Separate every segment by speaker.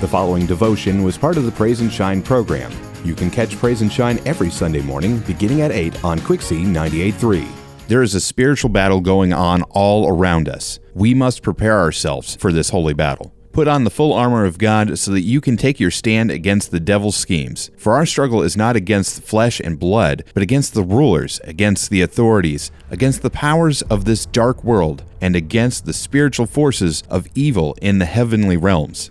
Speaker 1: The following devotion was part of the Praise and Shine program. You can catch Praise and Shine every Sunday morning beginning at 8 on Quixie 98.3. There is a spiritual battle going on all around us. We must prepare ourselves for this holy battle. Put on the full armor of God so that you can take your stand against the devil's schemes. For our struggle is not against flesh and blood, but against the rulers, against the authorities, against the powers of this dark world, and against the spiritual forces of evil in the heavenly realms.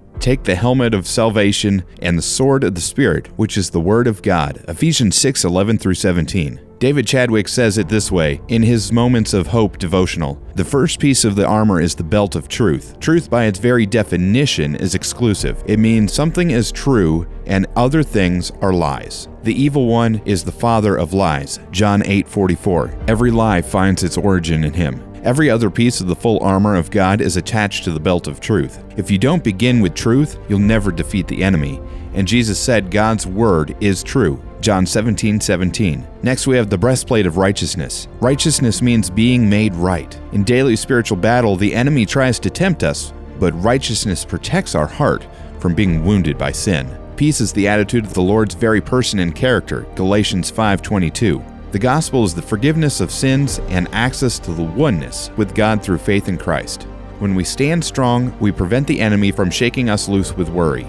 Speaker 1: Take the helmet of salvation and the sword of the Spirit, which is the Word of God. Ephesians 6 11 through 17. David Chadwick says it this way in his Moments of Hope devotional The first piece of the armor is the belt of truth. Truth, by its very definition, is exclusive. It means something is true and other things are lies. The evil one is the father of lies. John 8 44. Every lie finds its origin in him. Every other piece of the full armor of God is attached to the belt of truth. If you don't begin with truth, you'll never defeat the enemy. And Jesus said God's word is true. John 17, 17. Next, we have the breastplate of righteousness. Righteousness means being made right. In daily spiritual battle, the enemy tries to tempt us, but righteousness protects our heart from being wounded by sin. Peace is the attitude of the Lord's very person and character. Galatians 5:22. The gospel is the forgiveness of sins and access to the oneness with God through faith in Christ. When we stand strong, we prevent the enemy from shaking us loose with worry.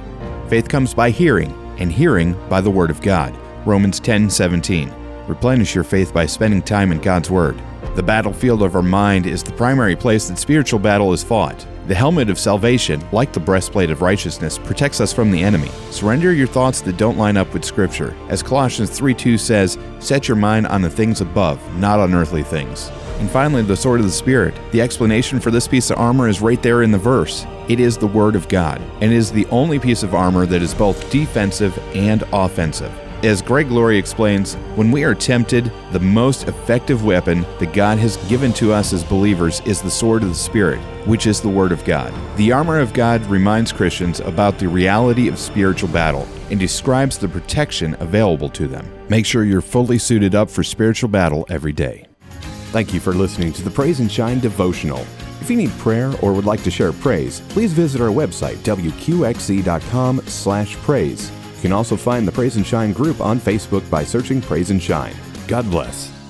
Speaker 1: Faith comes by hearing, and hearing by the word of God. Romans 10:17. Replenish your faith by spending time in God's word. The battlefield of our mind is the primary place that spiritual battle is fought. The helmet of salvation, like the breastplate of righteousness, protects us from the enemy. Surrender your thoughts that don't line up with Scripture. As Colossians 3 2 says, Set your mind on the things above, not on earthly things. And finally, the sword of the Spirit. The explanation for this piece of armor is right there in the verse. It is the Word of God, and is the only piece of armor that is both defensive and offensive. As Greg Laurie explains, when we are tempted, the most effective weapon that God has given to us as believers is the sword of the Spirit, which is the Word of God. The armor of God reminds Christians about the reality of spiritual battle and describes the protection available to them. Make sure you're fully suited up for spiritual battle every day. Thank you for listening to the Praise and Shine devotional. If you need prayer or would like to share praise, please visit our website wqxe.com/praise. You can also find the Praise and Shine group on Facebook by searching Praise and Shine. God bless.